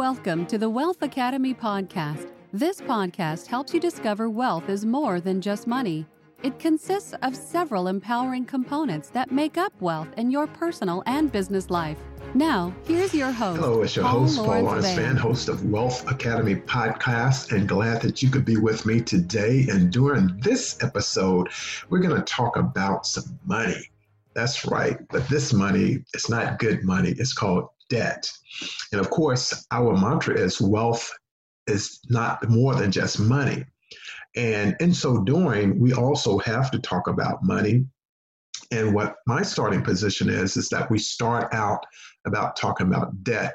Welcome to the Wealth Academy podcast. This podcast helps you discover wealth is more than just money. It consists of several empowering components that make up wealth in your personal and business life. Now, here's your host. Hello, it's your Paul host, Paul Lawrence Lawrence Vann. Fan, host of Wealth Academy Podcast, and glad that you could be with me today. And during this episode, we're going to talk about some money. That's right, but this money is not good money, it's called debt. And of course, our mantra is wealth is not more than just money. And in so doing, we also have to talk about money. And what my starting position is, is that we start out about talking about debt.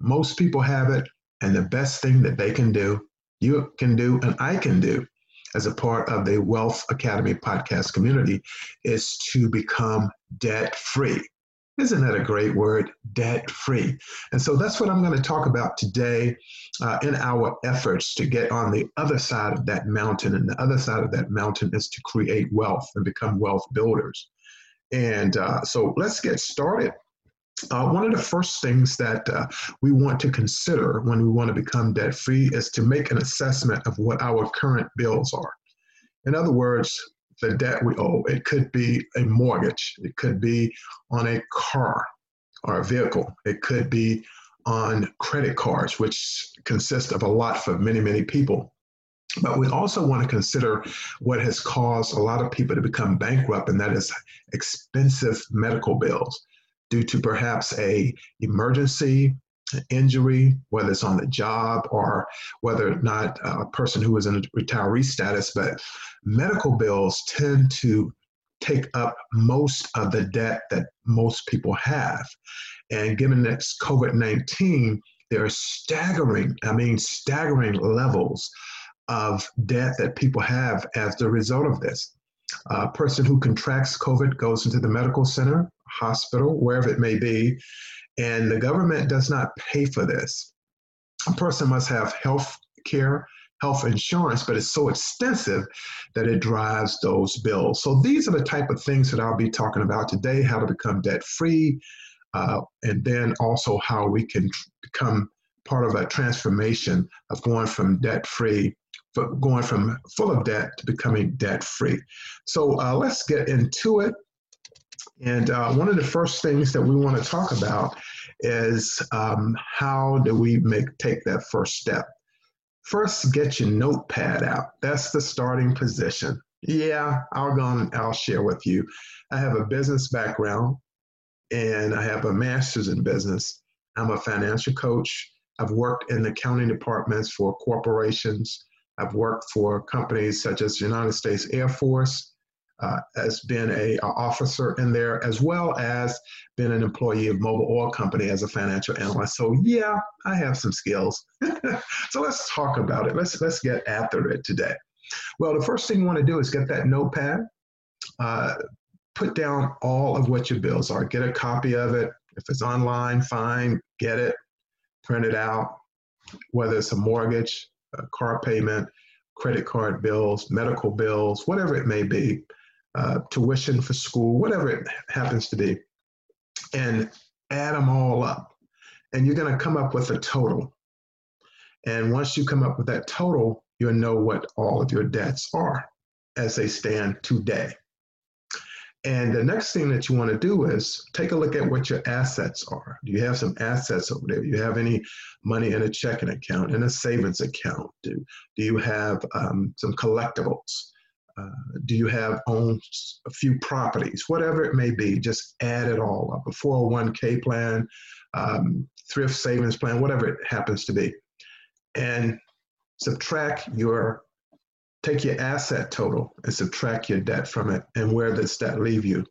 Most people have it, and the best thing that they can do, you can do, and I can do as a part of the Wealth Academy podcast community is to become debt free. Isn't that a great word? Debt free. And so that's what I'm going to talk about today uh, in our efforts to get on the other side of that mountain. And the other side of that mountain is to create wealth and become wealth builders. And uh, so let's get started. Uh, one of the first things that uh, we want to consider when we want to become debt free is to make an assessment of what our current bills are. In other words, the debt we owe. It could be a mortgage, it could be on a car or a vehicle, it could be on credit cards, which consist of a lot for many, many people. But we also want to consider what has caused a lot of people to become bankrupt, and that is expensive medical bills due to perhaps a emergency, injury, whether it's on the job or whether or not a person who is in a retiree status. But medical bills tend to take up most of the debt that most people have. And given this COVID 19, there are staggering, I mean, staggering levels of debt that people have as the result of this. A person who contracts COVID goes into the medical center, hospital, wherever it may be, and the government does not pay for this. A person must have health care, health insurance, but it's so extensive that it drives those bills. So these are the type of things that I'll be talking about today how to become debt free, uh, and then also how we can tr- become part of a transformation of going from debt free going from full of debt to becoming debt free. So uh, let's get into it. And uh, one of the first things that we want to talk about is um, how do we make take that first step? First, get your notepad out. That's the starting position. Yeah, I'll go and I'll share with you. I have a business background and I have a master's in business. I'm a financial coach. I've worked in the accounting departments for corporations. I've worked for companies such as the United States Air Force, uh, as been a, a, officer in there, as well as been an employee of Mobil Oil Company as a financial analyst. So yeah, I have some skills. so let's talk about it. Let's let's get after it today. Well, the first thing you want to do is get that notepad. Uh, put down all of what your bills are. Get a copy of it. If it's online, fine. Get it. Print it out. Whether it's a mortgage, a car payment, credit card bills, medical bills, whatever it may be, uh, tuition for school, whatever it happens to be, and add them all up. And you're going to come up with a total. And once you come up with that total, you'll know what all of your debts are as they stand today. And the next thing that you want to do is take a look at what your assets are. Do you have some assets over there? Do you have any money in a checking account, in a savings account? Do, do you have um, some collectibles? Uh, do you have own a few properties? Whatever it may be, just add it all up. A 401k plan, um, thrift savings plan, whatever it happens to be. And subtract your take your asset total and subtract your debt from it. And where does that leave you?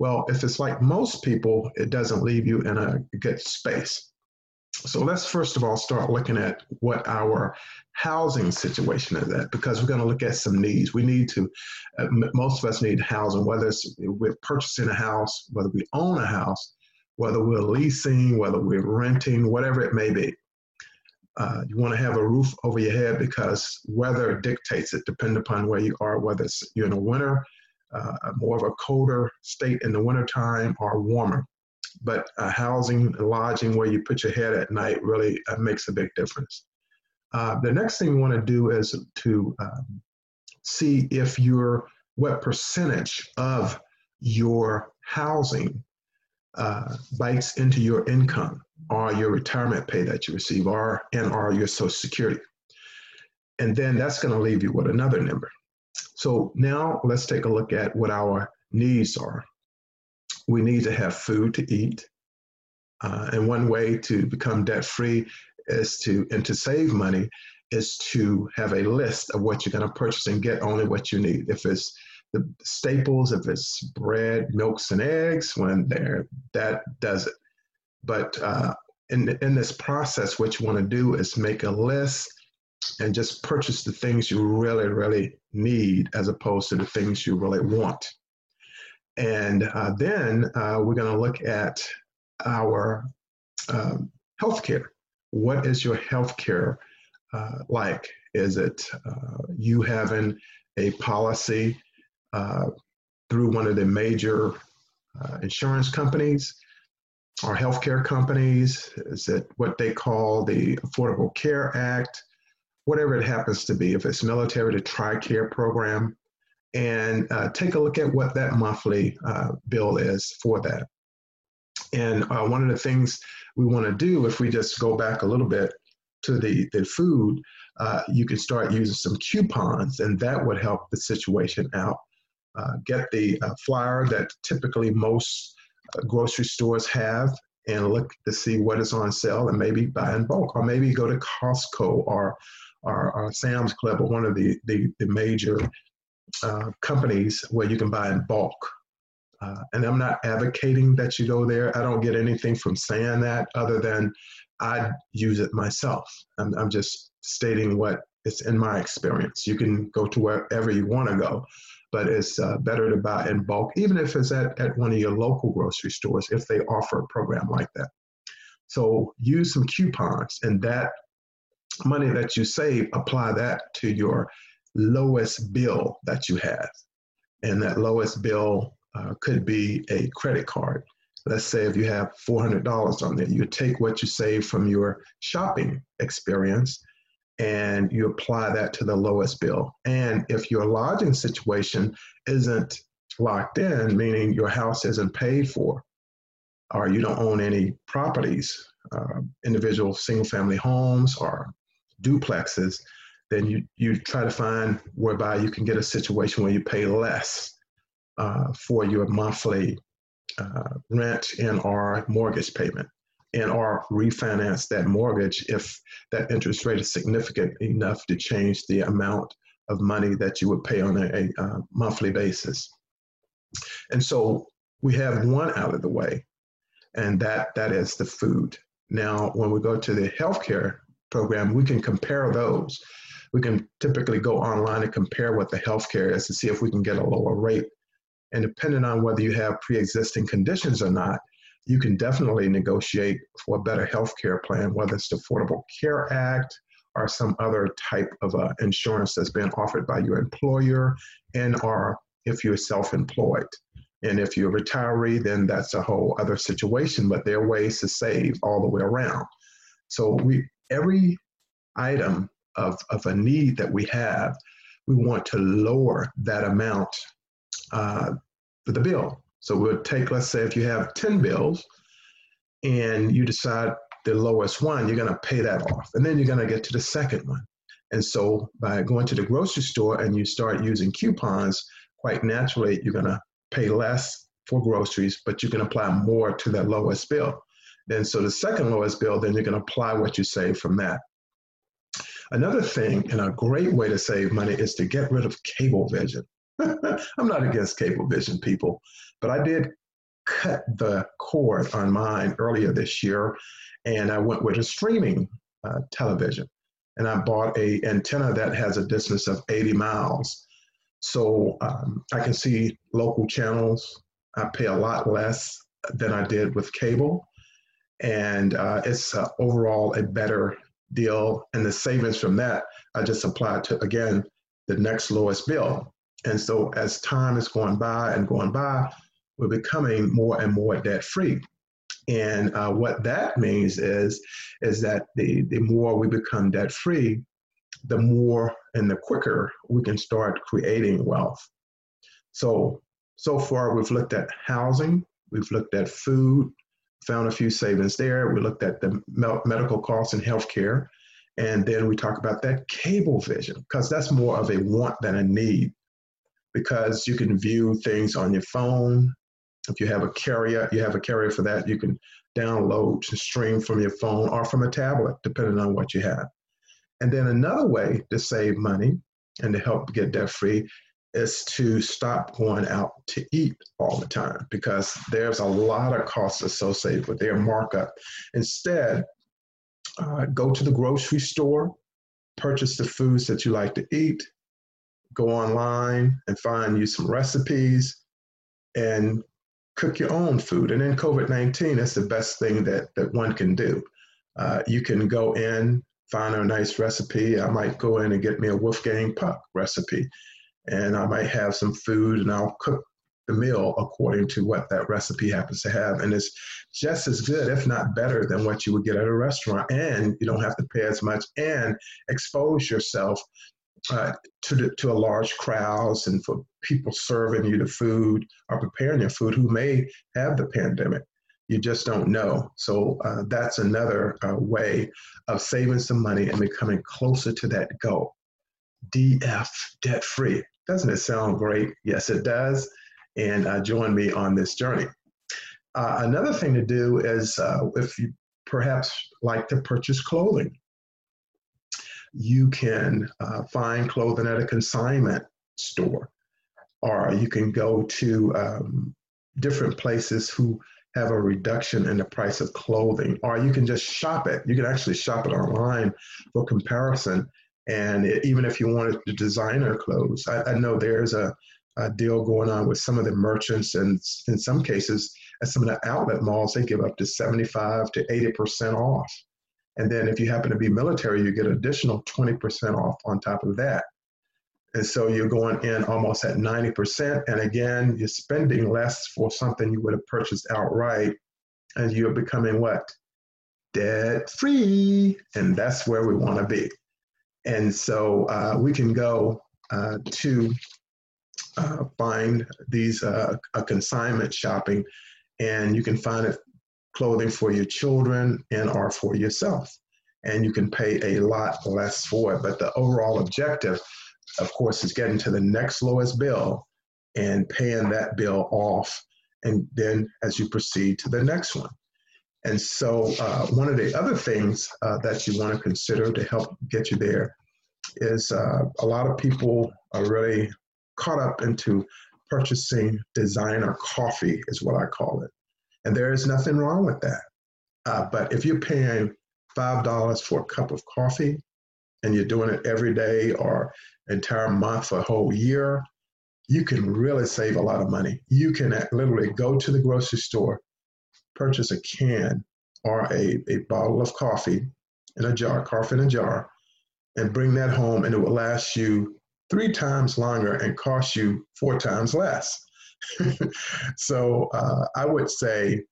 Well, if it's like most people, it doesn't leave you in a good space. So let's first of all start looking at what our housing situation is at because we're going to look at some needs. We need to, uh, most of us need housing, whether it's we're purchasing a house, whether we own a house, whether we're leasing, whether we're renting, whatever it may be. Uh, you want to have a roof over your head because weather dictates it, depending upon where you are, whether it's you're in a winter, uh, more of a colder state in the wintertime or warmer. But uh, housing, lodging, where you put your head at night really uh, makes a big difference. Uh, the next thing you want to do is to um, see if your what percentage of your housing uh, bites into your income or your retirement pay that you receive or and or your social security. And then that's going to leave you with another number. So now let's take a look at what our needs are we need to have food to eat uh, and one way to become debt free is to and to save money is to have a list of what you're going to purchase and get only what you need. If it's the staples, if it's bread, milks, and eggs, when there, that does it. But uh, in in this process, what you want to do is make a list and just purchase the things you really, really need, as opposed to the things you really want. And uh, then uh, we're going to look at our um, healthcare. What is your healthcare uh, like? Is it uh, you having a policy uh, through one of the major uh, insurance companies or healthcare companies? Is it what they call the Affordable Care Act? Whatever it happens to be, if it's military, the TRICARE program, and uh, take a look at what that monthly uh, bill is for that. And uh, one of the things we want to do, if we just go back a little bit to the, the food, uh, you can start using some coupons, and that would help the situation out. Uh, get the uh, flyer that typically most grocery stores have and look to see what is on sale and maybe buy in bulk, or maybe go to Costco or, or, or Sam's Club or one of the, the, the major uh, companies where you can buy in bulk. Uh, and I'm not advocating that you go there. I don't get anything from saying that other than I use it myself. I'm, I'm just stating what is in my experience. You can go to wherever you want to go, but it's uh, better to buy in bulk, even if it's at, at one of your local grocery stores, if they offer a program like that. So use some coupons and that money that you save, apply that to your lowest bill that you have. And that lowest bill uh, could be a credit card. Let's say if you have $400 on there, you take what you save from your shopping experience and you apply that to the lowest bill. And if your lodging situation isn't locked in, meaning your house isn't paid for, or you don't own any properties, uh, individual single family homes or duplexes, then you, you try to find whereby you can get a situation where you pay less uh, for your monthly uh, rent and or mortgage payment and or refinance that mortgage if that interest rate is significant enough to change the amount of money that you would pay on a, a, a uh, monthly basis. And so we have one out of the way, and that that is the food. Now, when we go to the healthcare program, we can compare those we can typically go online and compare what the healthcare is to see if we can get a lower rate. And depending on whether you have pre-existing conditions or not, you can definitely negotiate for a better healthcare plan, whether it's the Affordable Care Act or some other type of uh, insurance that's been offered by your employer, and or if you're self-employed. And if you're a retiree, then that's a whole other situation. But there are ways to save all the way around. So we every item of, of a need that we have, we want to lower that amount uh, for the bill. So we'll take, let's say, if you have 10 bills and you decide the lowest one, you're going to pay that off. And then you're going to get to the second one. And so by going to the grocery store and you start using coupons, quite naturally, you're going to pay less for groceries, but you can apply more to that lowest bill. Then, so the second lowest bill, then you're going to apply what you save from that. Another thing, and a great way to save money, is to get rid of cable vision. I'm not against cable vision, people, but I did cut the cord on mine earlier this year, and I went with a streaming uh, television, and I bought a antenna that has a distance of 80 miles, so um, I can see local channels. I pay a lot less than I did with cable, and uh, it's uh, overall a better deal and the savings from that I just applied to again the next lowest bill. And so as time is going by and going by, we're becoming more and more debt free. And uh, what that means is, is that the, the more we become debt free, the more and the quicker we can start creating wealth. So, so far we've looked at housing, we've looked at food, found a few savings there. We looked at the medical costs and healthcare. And then we talk about that cable vision, because that's more of a want than a need. Because you can view things on your phone. If you have a carrier, you have a carrier for that. You can download to stream from your phone or from a tablet, depending on what you have. And then another way to save money and to help get debt free is to stop going out to eat all the time because there's a lot of costs associated with their markup. Instead, uh, go to the grocery store, purchase the foods that you like to eat, go online and find you some recipes and cook your own food. And in COVID 19, that's the best thing that, that one can do. Uh, you can go in, find a nice recipe. I might go in and get me a Wolfgang Puck recipe and I might have some food and I'll cook the meal according to what that recipe happens to have. And it's just as good, if not better, than what you would get at a restaurant. And you don't have to pay as much and expose yourself uh, to, the, to a large crowds and for people serving you the food or preparing your food who may have the pandemic. You just don't know. So uh, that's another uh, way of saving some money and becoming closer to that goal. DF, debt free. Doesn't it sound great? Yes, it does. And uh, join me on this journey. Uh, another thing to do is uh, if you perhaps like to purchase clothing, you can uh, find clothing at a consignment store, or you can go to um, different places who have a reduction in the price of clothing, or you can just shop it. You can actually shop it online for comparison and it, even if you wanted the designer clothes, I, I know there's a, a, deal going on with some of the merchants, and in some cases, at some of the outlet malls, they give up to 75 to 80% off. And then if you happen to be military, you get additional 20% off on top of that. And so you're going in almost at 90%. And again, you're spending less for something you would have purchased outright. And you're becoming what? Debt free. And that's where we want to be. And so uh, we can go uh, to uh, find these uh, a consignment shopping, and you can find it clothing for your children and or for yourself. And you can pay a lot less for it. But the overall objective, of course, is getting to the next lowest bill and paying that bill off. And then as you proceed to the next one. And so, uh, one of the other things uh, that you want to consider to help get you there is uh, a lot of people are really caught up into purchasing designer coffee, is what I call it. And there is nothing wrong with that. Uh, but if you're paying $5 for a cup of coffee and you're doing it every day or entire month for a whole year, you can really save a lot of money. You can literally go to the grocery store, purchase a can or a, a bottle of coffee in a jar, coffee in a jar, and bring that home, and it will last you three times longer and cost you four times less. so uh, I would say,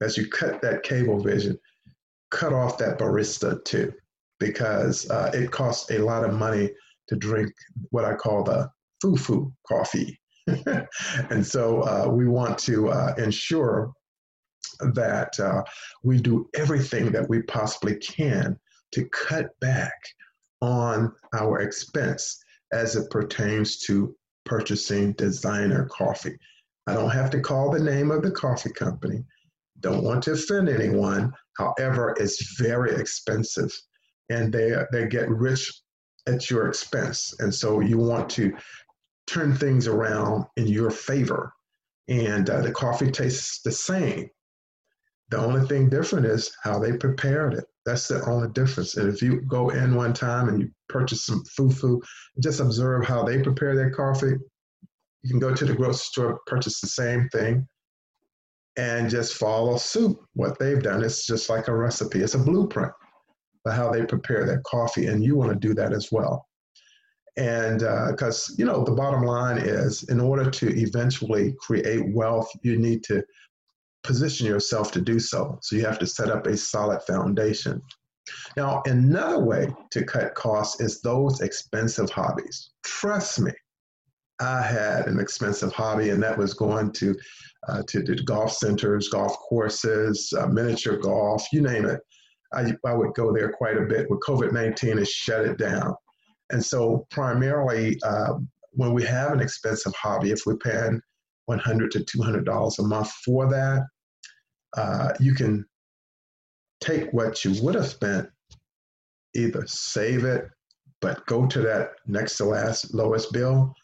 as you cut that cable vision, cut off that barista too, because uh, it costs a lot of money to drink what I call the foo-foo coffee. and so uh, we want to uh, ensure that uh, we do everything that we possibly can to cut back on our expense as it pertains to purchasing designer coffee. I don't have to call the name of the coffee company. Don't want to offend anyone. However, it's very expensive and they, they get rich at your expense. And so you want to turn things around in your favor. And uh, the coffee tastes the same. The only thing different is how they prepared it. That's the only difference. And if you go in one time and you purchase some fufu, just observe how they prepare their coffee. You can go to the grocery store, purchase the same thing, and just follow suit what they've done. It's just like a recipe. It's a blueprint for how they prepare their coffee, and you want to do that as well. And because uh, you know the bottom line is, in order to eventually create wealth, you need to position yourself to do so. So you have to set up a solid foundation. Now, another way to cut costs is those expensive hobbies. Trust me, I had an expensive hobby, and that was going to uh, to the golf centers, golf courses, uh, miniature golf, you name it. I, I would go there quite a bit. With COVID 19, has shut it down. And so, primarily, uh, when we have an expensive hobby, if we're paying 100 to $200 a month for that, uh, you can take what you would have spent, either save it, but go to that next to last lowest bill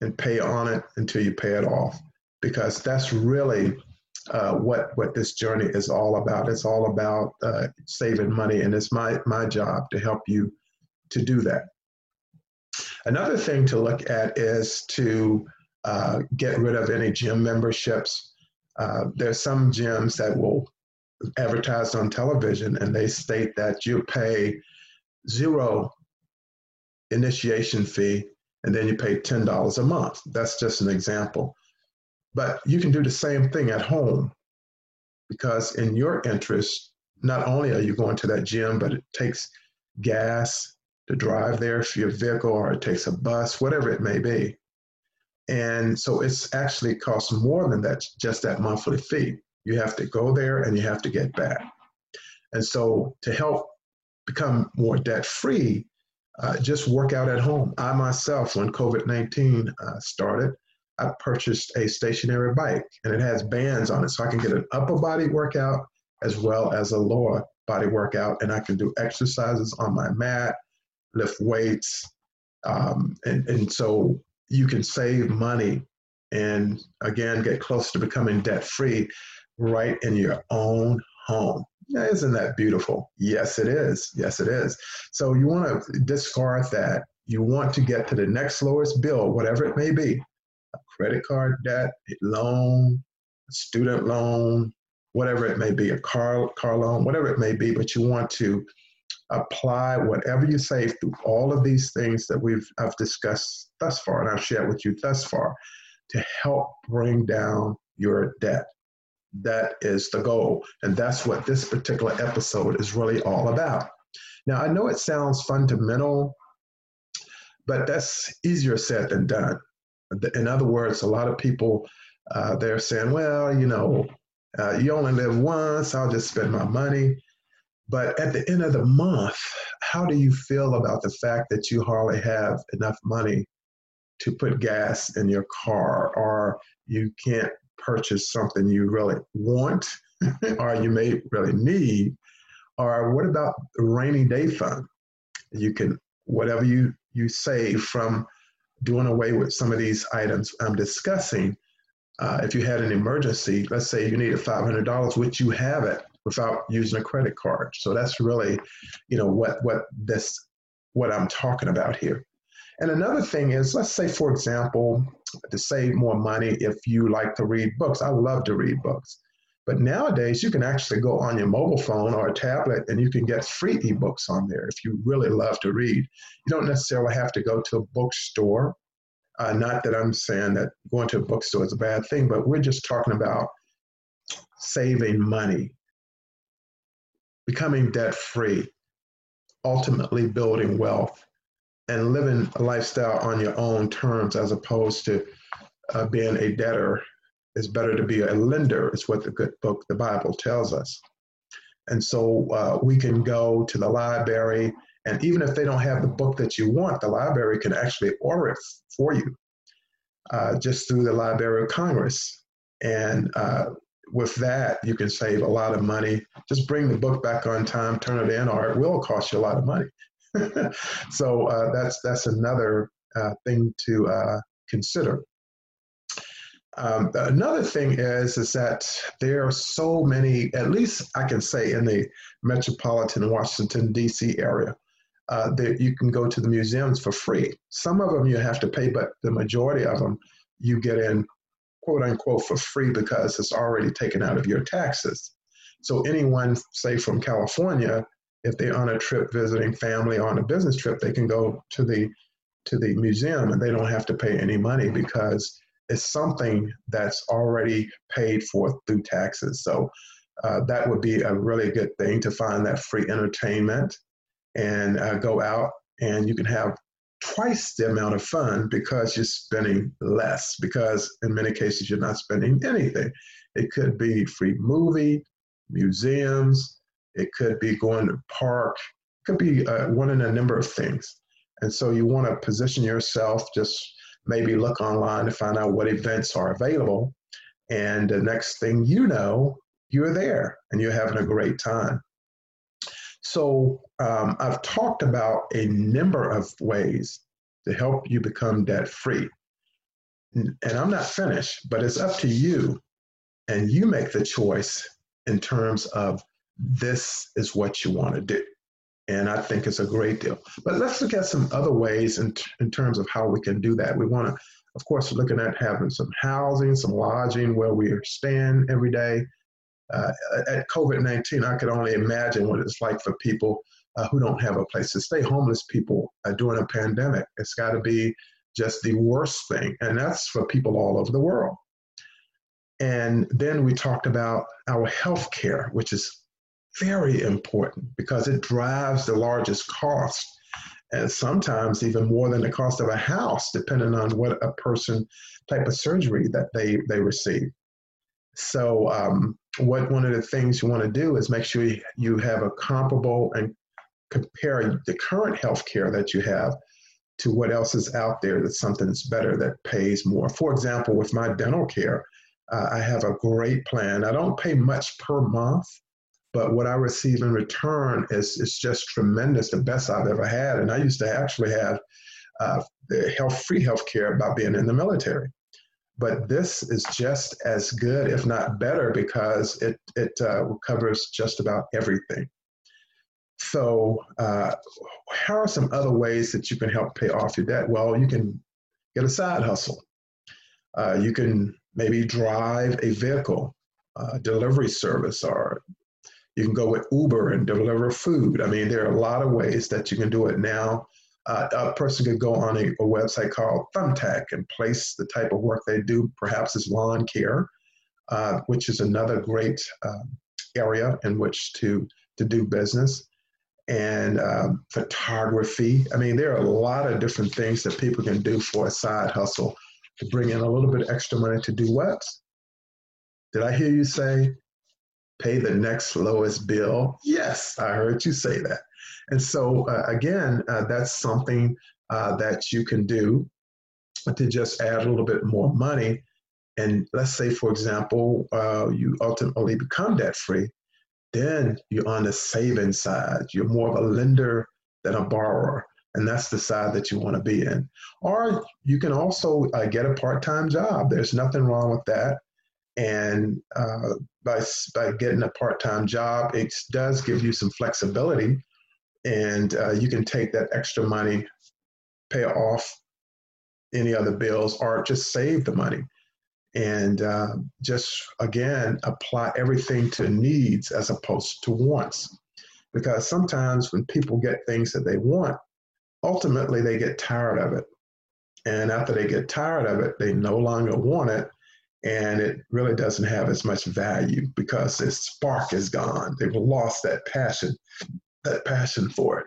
and pay on it until you pay it off. Because that's really uh, what what this journey is all about. It's all about uh, saving money, and it's my my job to help you to do that. Another thing to look at is to uh, get rid of any gym memberships. Uh, there's some gyms that will advertise on television and they state that you pay zero initiation fee and then you pay $10 a month. That's just an example. But you can do the same thing at home because, in your interest, not only are you going to that gym, but it takes gas to drive there for your vehicle or it takes a bus, whatever it may be. And so it's actually costs more than that, just that monthly fee. You have to go there and you have to get back. And so to help become more debt free, uh, just work out at home. I myself, when COVID 19 uh, started, I purchased a stationary bike and it has bands on it so I can get an upper body workout as well as a lower body workout. And I can do exercises on my mat, lift weights. Um, and, and so you can save money and again get close to becoming debt free right in your own home. Now, isn't that beautiful? Yes, it is. Yes, it is. So you want to discard that. You want to get to the next lowest bill, whatever it may be a credit card debt, a loan, a student loan, whatever it may be, a car, car loan, whatever it may be, but you want to apply whatever you say through all of these things that we've I've discussed thus far and I've shared with you thus far to help bring down your debt. That is the goal. And that's what this particular episode is really all about. Now, I know it sounds fundamental, but that's easier said than done. In other words, a lot of people, uh, they're saying, well, you know, uh, you only live once, I'll just spend my money. But at the end of the month, how do you feel about the fact that you hardly have enough money to put gas in your car, or you can't purchase something you really want, or you may really need? Or what about the rainy day fund? You can, whatever you, you save from doing away with some of these items I'm discussing, uh, if you had an emergency, let's say you needed $500, which you have it, without using a credit card. So that's really, you know, what what this what I'm talking about here. And another thing is, let's say, for example, to save more money, if you like to read books, I love to read books. But nowadays, you can actually go on your mobile phone or a tablet and you can get free ebooks on there if you really love to read. You don't necessarily have to go to a bookstore. Uh, not that I'm saying that going to a bookstore is a bad thing, but we're just talking about saving money becoming debt free, ultimately building wealth, and living a lifestyle on your own terms as opposed to uh, being a debtor. It's better to be a lender, is what the good book, the Bible, tells us. And so uh, we can go to the library, and even if they don't have the book that you want, the library can actually order it for you uh, just through the Library of Congress. And uh, with that, you can save a lot of money. Just bring the book back on time, turn it in, or it will cost you a lot of money. so uh, that's that's another uh, thing to uh, consider. Um, another thing is is that there are so many. At least I can say in the metropolitan Washington D.C. area, uh, that you can go to the museums for free. Some of them you have to pay, but the majority of them you get in quote unquote for free because it's already taken out of your taxes. So anyone, say from California, if they're on a trip visiting family on a business trip, they can go to the to the museum and they don't have to pay any money because it's something that's already paid for through taxes. So uh, that would be a really good thing to find that free entertainment and uh, go out and you can have twice the amount of fun because you're spending less because in many cases you're not spending anything. It could be free movie museums it could be going to park it could be uh, one in a number of things. And so you want to position yourself just maybe look online to find out what events are available and the next thing you know you're there and you're having a great time so um, I've talked about a number of ways to help you become debt free. And I'm not finished, but it's up to you. And you make the choice in terms of this is what you want to do. And I think it's a great deal. But let's look at some other ways in, in terms of how we can do that. We want to, of course, looking at having some housing, some lodging where we are staying every day uh, at COVID 19, I could only imagine what it's like for people uh, who don't have a place to stay, homeless people uh, during a pandemic. It's got to be just the worst thing. And that's for people all over the world. And then we talked about our health care, which is very important because it drives the largest cost and sometimes even more than the cost of a house, depending on what a person type of surgery that they, they receive. So um, what one of the things you want to do is make sure you have a comparable and compare the current health care that you have to what else is out there that's something better that pays more. For example, with my dental care, uh, I have a great plan. I don't pay much per month, but what I receive in return is, is just tremendous, the best I've ever had. And I used to actually have uh, the health free health care by being in the military but this is just as good, if not better, because it, it uh, covers just about everything. So, uh, how are some other ways that you can help pay off your debt? Well, you can get a side hustle. Uh, you can maybe drive a vehicle, uh, delivery service, or you can go with Uber and deliver food. I mean, there are a lot of ways that you can do it now uh, a person could go on a, a, website called Thumbtack and place the type of work they do, perhaps as lawn care, uh, which is another great um, area in which to, to do business. And um, photography. I mean, there are a lot of different things that people can do for a side hustle to bring in a little bit extra money to do what? Did I hear you say pay the next lowest bill? Yes, I heard you say that. And so, uh, again, uh, that's something uh, that you can do to just add a little bit more money. And let's say, for example, uh, you ultimately become debt free, then you're on the saving side. You're more of a lender than a borrower. And that's the side that you want to be in. Or you can also uh, get a part time job. There's nothing wrong with that. And uh, by, by getting a part time job, it does give you some flexibility and uh, you can take that extra money, pay off any other bills, or just save the money. And uh, just again, apply everything to needs as opposed to wants. Because sometimes when people get things that they want, ultimately they get tired of it. And after they get tired of it, they no longer want it. And it really doesn't have as much value because its spark is gone. They've lost that passion that passion for it.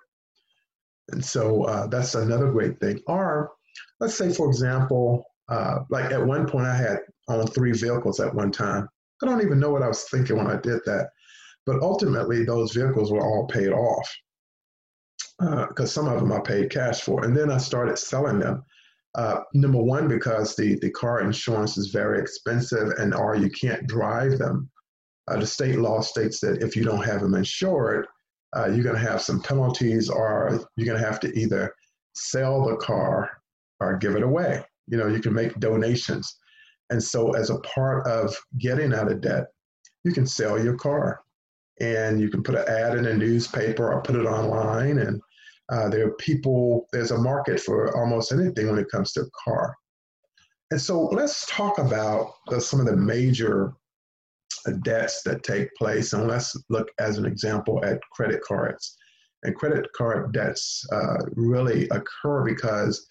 And so uh, that's another great thing. Or let's say, for example, uh, like at one point I had owned three vehicles at one time. I don't even know what I was thinking when I did that. But ultimately, those vehicles were all paid off because uh, some of them I paid cash for. And then I started selling them. Uh, number one, because the, the car insurance is very expensive and or you can't drive them. Uh, the state law states that if you don't have them insured, uh, you're going to have some penalties or you're going to have to either sell the car or give it away. You know, you can make donations. And so, as a part of getting out of debt, you can sell your car and you can put an ad in a newspaper or put it online. And uh, there are people, there's a market for almost anything when it comes to a car. And so, let's talk about the, some of the major debts that take place. And let's look as an example at credit cards. And credit card debts uh, really occur because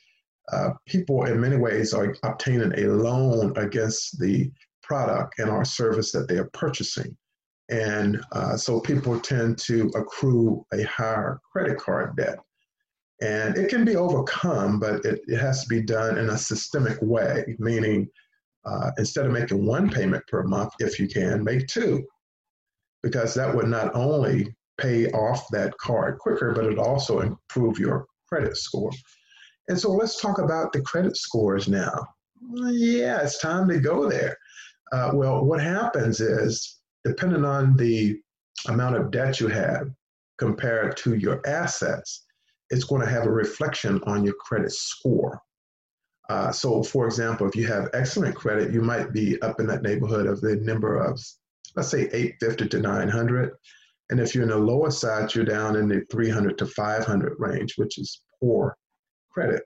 uh, people in many ways are obtaining a loan against the product and our service that they are purchasing. And uh, so people tend to accrue a higher credit card debt. And it can be overcome, but it, it has to be done in a systemic way, meaning uh, instead of making one payment per month, if you can, make two, because that would not only pay off that card quicker, but it also improve your credit score. And so let's talk about the credit scores now. Yeah, it's time to go there. Uh, well, what happens is, depending on the amount of debt you have compared to your assets, it's going to have a reflection on your credit score. Uh, so, for example, if you have excellent credit, you might be up in that neighborhood of the number of, let's say, 850 to 900. And if you're in the lower side, you're down in the 300 to 500 range, which is poor credit.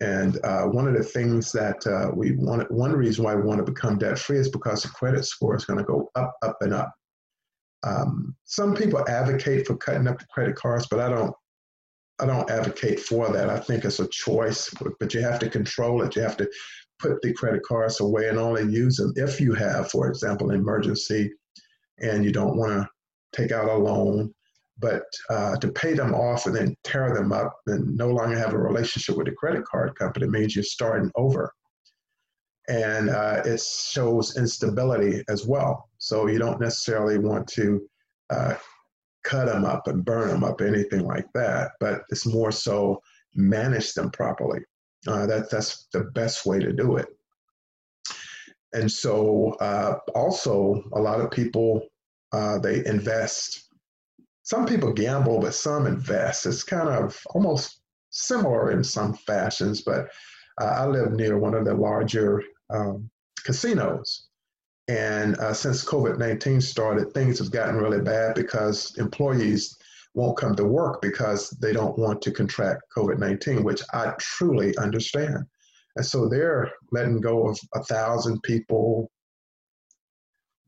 And uh, one of the things that uh, we want, one reason why we want to become debt free is because the credit score is going to go up, up, and up. Um, some people advocate for cutting up the credit cards, but I don't. I don't advocate for that. I think it's a choice, but you have to control it. You have to put the credit cards away and only use them if you have, for example, an emergency, and you don't want to take out a loan but uh, to pay them off and then tear them up and no longer have a relationship with the credit card company means you're starting over. And uh, it shows instability as well. So you don't necessarily want to uh, cut them up and burn them up, anything like that. But it's more so manage them properly. Uh, that, that's the best way to do it. And so uh, also a lot of people, uh, they invest some people gamble, but some invest. It's kind of almost similar in some fashions, but uh, I live near one of the larger um, casinos. And uh, since COVID 19 started, things have gotten really bad because employees won't come to work because they don't want to contract COVID 19, which I truly understand. And so they're letting go of a thousand people,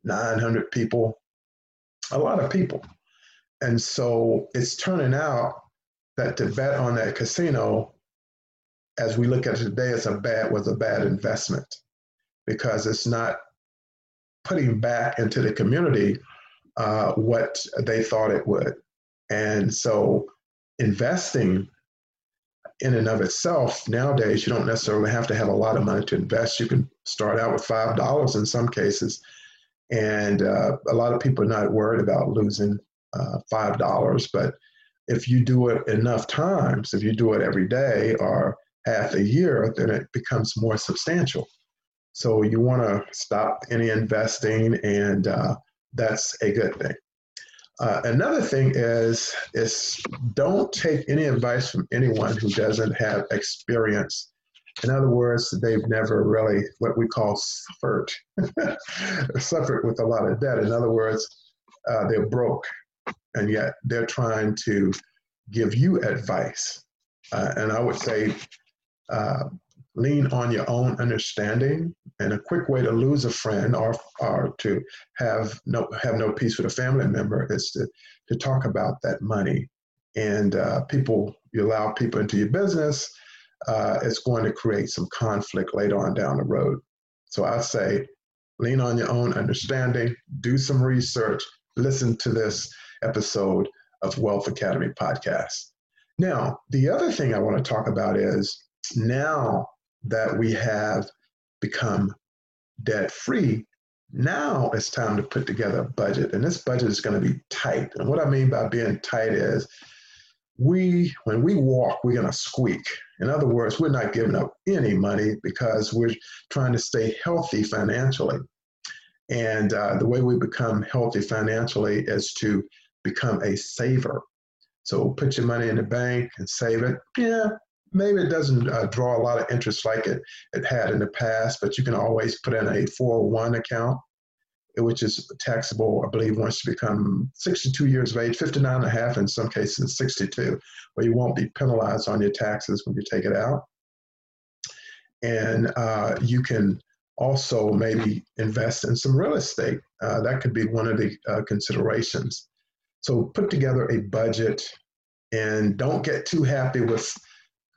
900 people, a lot of people. And so it's turning out that to bet on that casino, as we look at it today, it's a bad was a bad investment because it's not putting back into the community uh, what they thought it would. And so investing in and of itself nowadays you don't necessarily have to have a lot of money to invest you can start out with five dollars in some cases and uh, a lot of people are not worried about losing uh, five dollars. But if you do it enough times, if you do it every day or half a year, then it becomes more substantial. So you want to stop any investing, and uh, that's a good thing. Uh, another thing is is don't take any advice from anyone who doesn't have experience. In other words, they've never really what we call suffered suffered with a lot of debt. In other words, uh, they're broke and yet they're trying to give you advice. Uh, and I would say, uh, lean on your own understanding. And a quick way to lose a friend or, or to have no have no peace with a family member is to to talk about that money. And uh, people, you allow people into your business, uh, it's going to create some conflict later on down the road. So I say, lean on your own understanding, do some research, listen to this episode of Wealth Academy podcast. Now, the other thing I want to talk about is now that we have become debt free, now it's time to put together a budget. And this budget is going to be tight. And what I mean by being tight is we, when we walk, we're going to squeak. In other words, we're not giving up any money because we're trying to stay healthy financially. And uh, the way we become healthy financially is to become a saver. So put your money in the bank and save it. Yeah, maybe it doesn't uh, draw a lot of interest like it, it had in the past, but you can always put in a 401 account, which is taxable, I believe, once you become 62 years of age, 59 and a half in some cases, 62, where you won't be penalized on your taxes when you take it out. And uh, you can also maybe invest in some real estate. Uh, that could be one of the uh, considerations. So put together a budget and don't get too happy with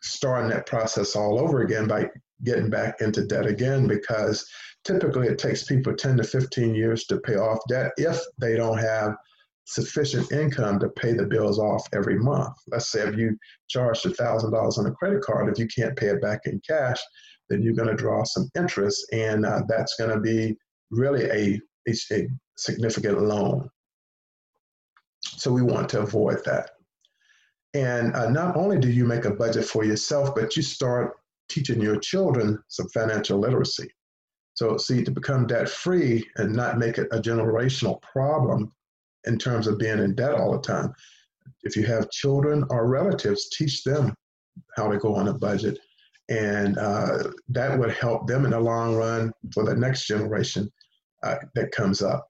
starting that process all over again by getting back into debt again because typically it takes people 10 to 15 years to pay off debt if they don't have sufficient income to pay the bills off every month. Let's say if you charged $1,000 on a credit card, if you can't pay it back in cash, then you're going to draw some interest, and uh, that's going to be really a, a significant loan. So we want to avoid that. And uh, not only do you make a budget for yourself, but you start teaching your children some financial literacy. So, see, to become debt free and not make it a generational problem in terms of being in debt all the time, if you have children or relatives, teach them how to go on a budget. And uh, that would help them in the long run for the next generation uh, that comes up.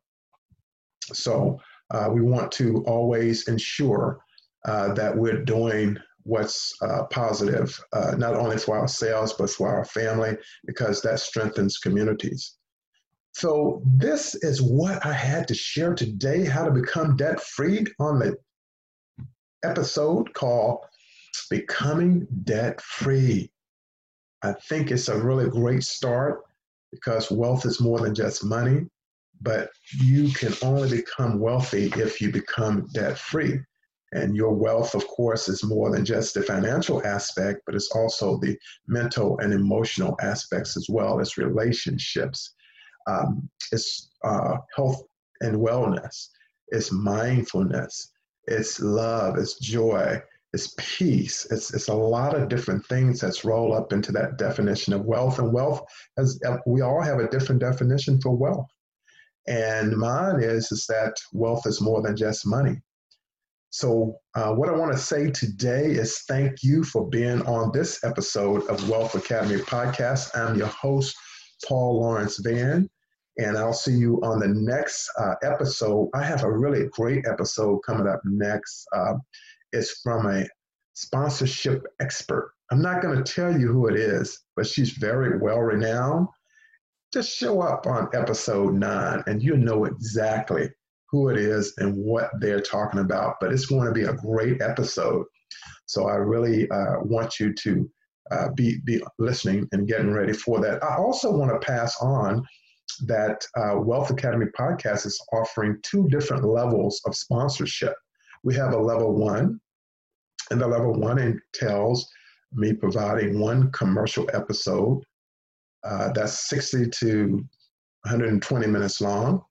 So, uh, we want to always ensure uh, that we're doing what's uh, positive, uh, not only for ourselves, but for our family, because that strengthens communities. So, this is what I had to share today how to become debt free on the episode called Becoming Debt Free. I think it's a really great start because wealth is more than just money, but you can only become wealthy if you become debt free. And your wealth, of course, is more than just the financial aspect, but it's also the mental and emotional aspects as well as relationships. Um, it's uh, health and wellness, it's mindfulness, it's love, it's joy, it's peace. It's, it's a lot of different things that's roll up into that definition of wealth. And wealth, has, we all have a different definition for wealth. And mine is, is that wealth is more than just money. So, uh, what I want to say today is thank you for being on this episode of Wealth Academy Podcast. I'm your host, Paul Lawrence Vann, and I'll see you on the next uh, episode. I have a really great episode coming up next. Uh, it's from a sponsorship expert. I'm not going to tell you who it is, but she's very well renowned. Just show up on episode nine and you'll know exactly who it is and what they're talking about. But it's going to be a great episode. So I really uh, want you to uh, be, be listening and getting ready for that. I also want to pass on that uh, Wealth Academy podcast is offering two different levels of sponsorship. We have a level one, and the level one entails me providing one commercial episode uh, that's 60 to 120 minutes long,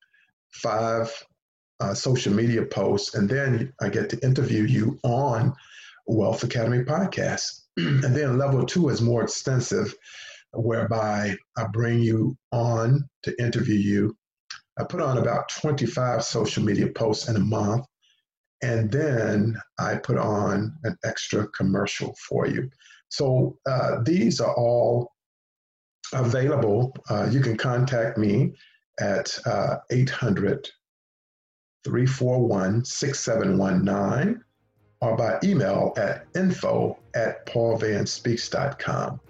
five uh, social media posts, and then I get to interview you on Wealth Academy podcast. and then level two is more extensive, whereby I bring you on to interview you. I put on about 25 social media posts in a month, and then I put on an extra commercial for you. So uh, these are all available. Uh, you can contact me at uh, 800 341 6719 or by email at info at paulvannspeaks.com.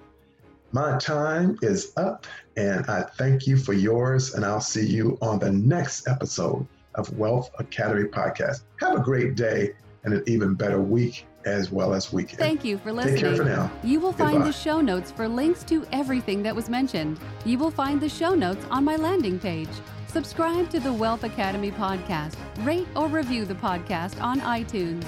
My time is up, and I thank you for yours, and I'll see you on the next episode of Wealth Academy Podcast. Have a great day and an even better week as well as weekend. Thank you for listening. Take care for now. You will find the show notes for links to everything that was mentioned. You will find the show notes on my landing page. Subscribe to the Wealth Academy podcast. Rate or review the podcast on iTunes.